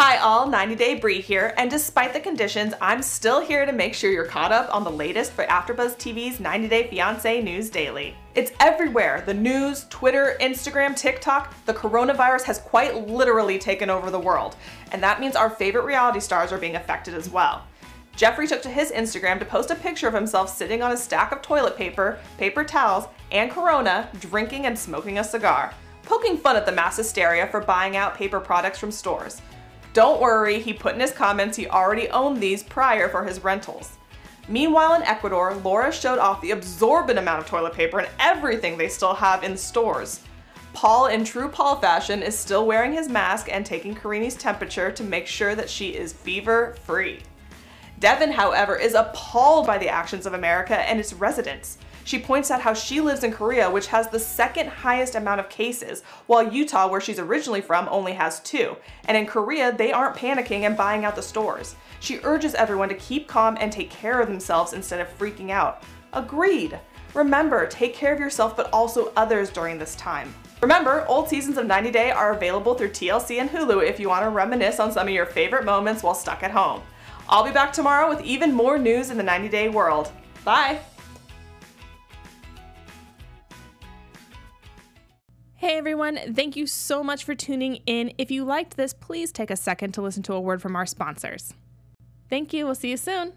Hi all, 90 Day Bri here, and despite the conditions, I'm still here to make sure you're caught up on the latest for AfterBuzz TV's 90 Day Fiancé News Daily. It's everywhere the news, Twitter, Instagram, TikTok. The coronavirus has quite literally taken over the world, and that means our favorite reality stars are being affected as well. Geoffrey took to his Instagram to post a picture of himself sitting on a stack of toilet paper, paper towels, and Corona, drinking and smoking a cigar, poking fun at the mass hysteria for buying out paper products from stores. Don't worry, he put in his comments he already owned these prior for his rentals. Meanwhile in Ecuador, Laura showed off the absorbent amount of toilet paper and everything they still have in stores. Paul, in true Paul fashion, is still wearing his mask and taking Karine's temperature to make sure that she is fever free. Deavan, however, is appalled by the actions of America and its residents. She points out how she lives in Korea, which has the second highest amount of cases, while Utah, where she's originally from, only has two. And in Korea, they aren't panicking and buying out the stores. She urges everyone to keep calm and take care of themselves instead of freaking out. Agreed. Remember, take care of yourself but also others during this time. Remember, old seasons of 90 Day are available through TLC and Hulu if you want to reminisce on some of your favorite moments while stuck at home. I'll be back tomorrow with even more news in the 90 Day world. Bye! Hey everyone, thank you so much for tuning in. If you liked this, please take a second to listen to a word from our sponsors. Thank you, we'll see you soon.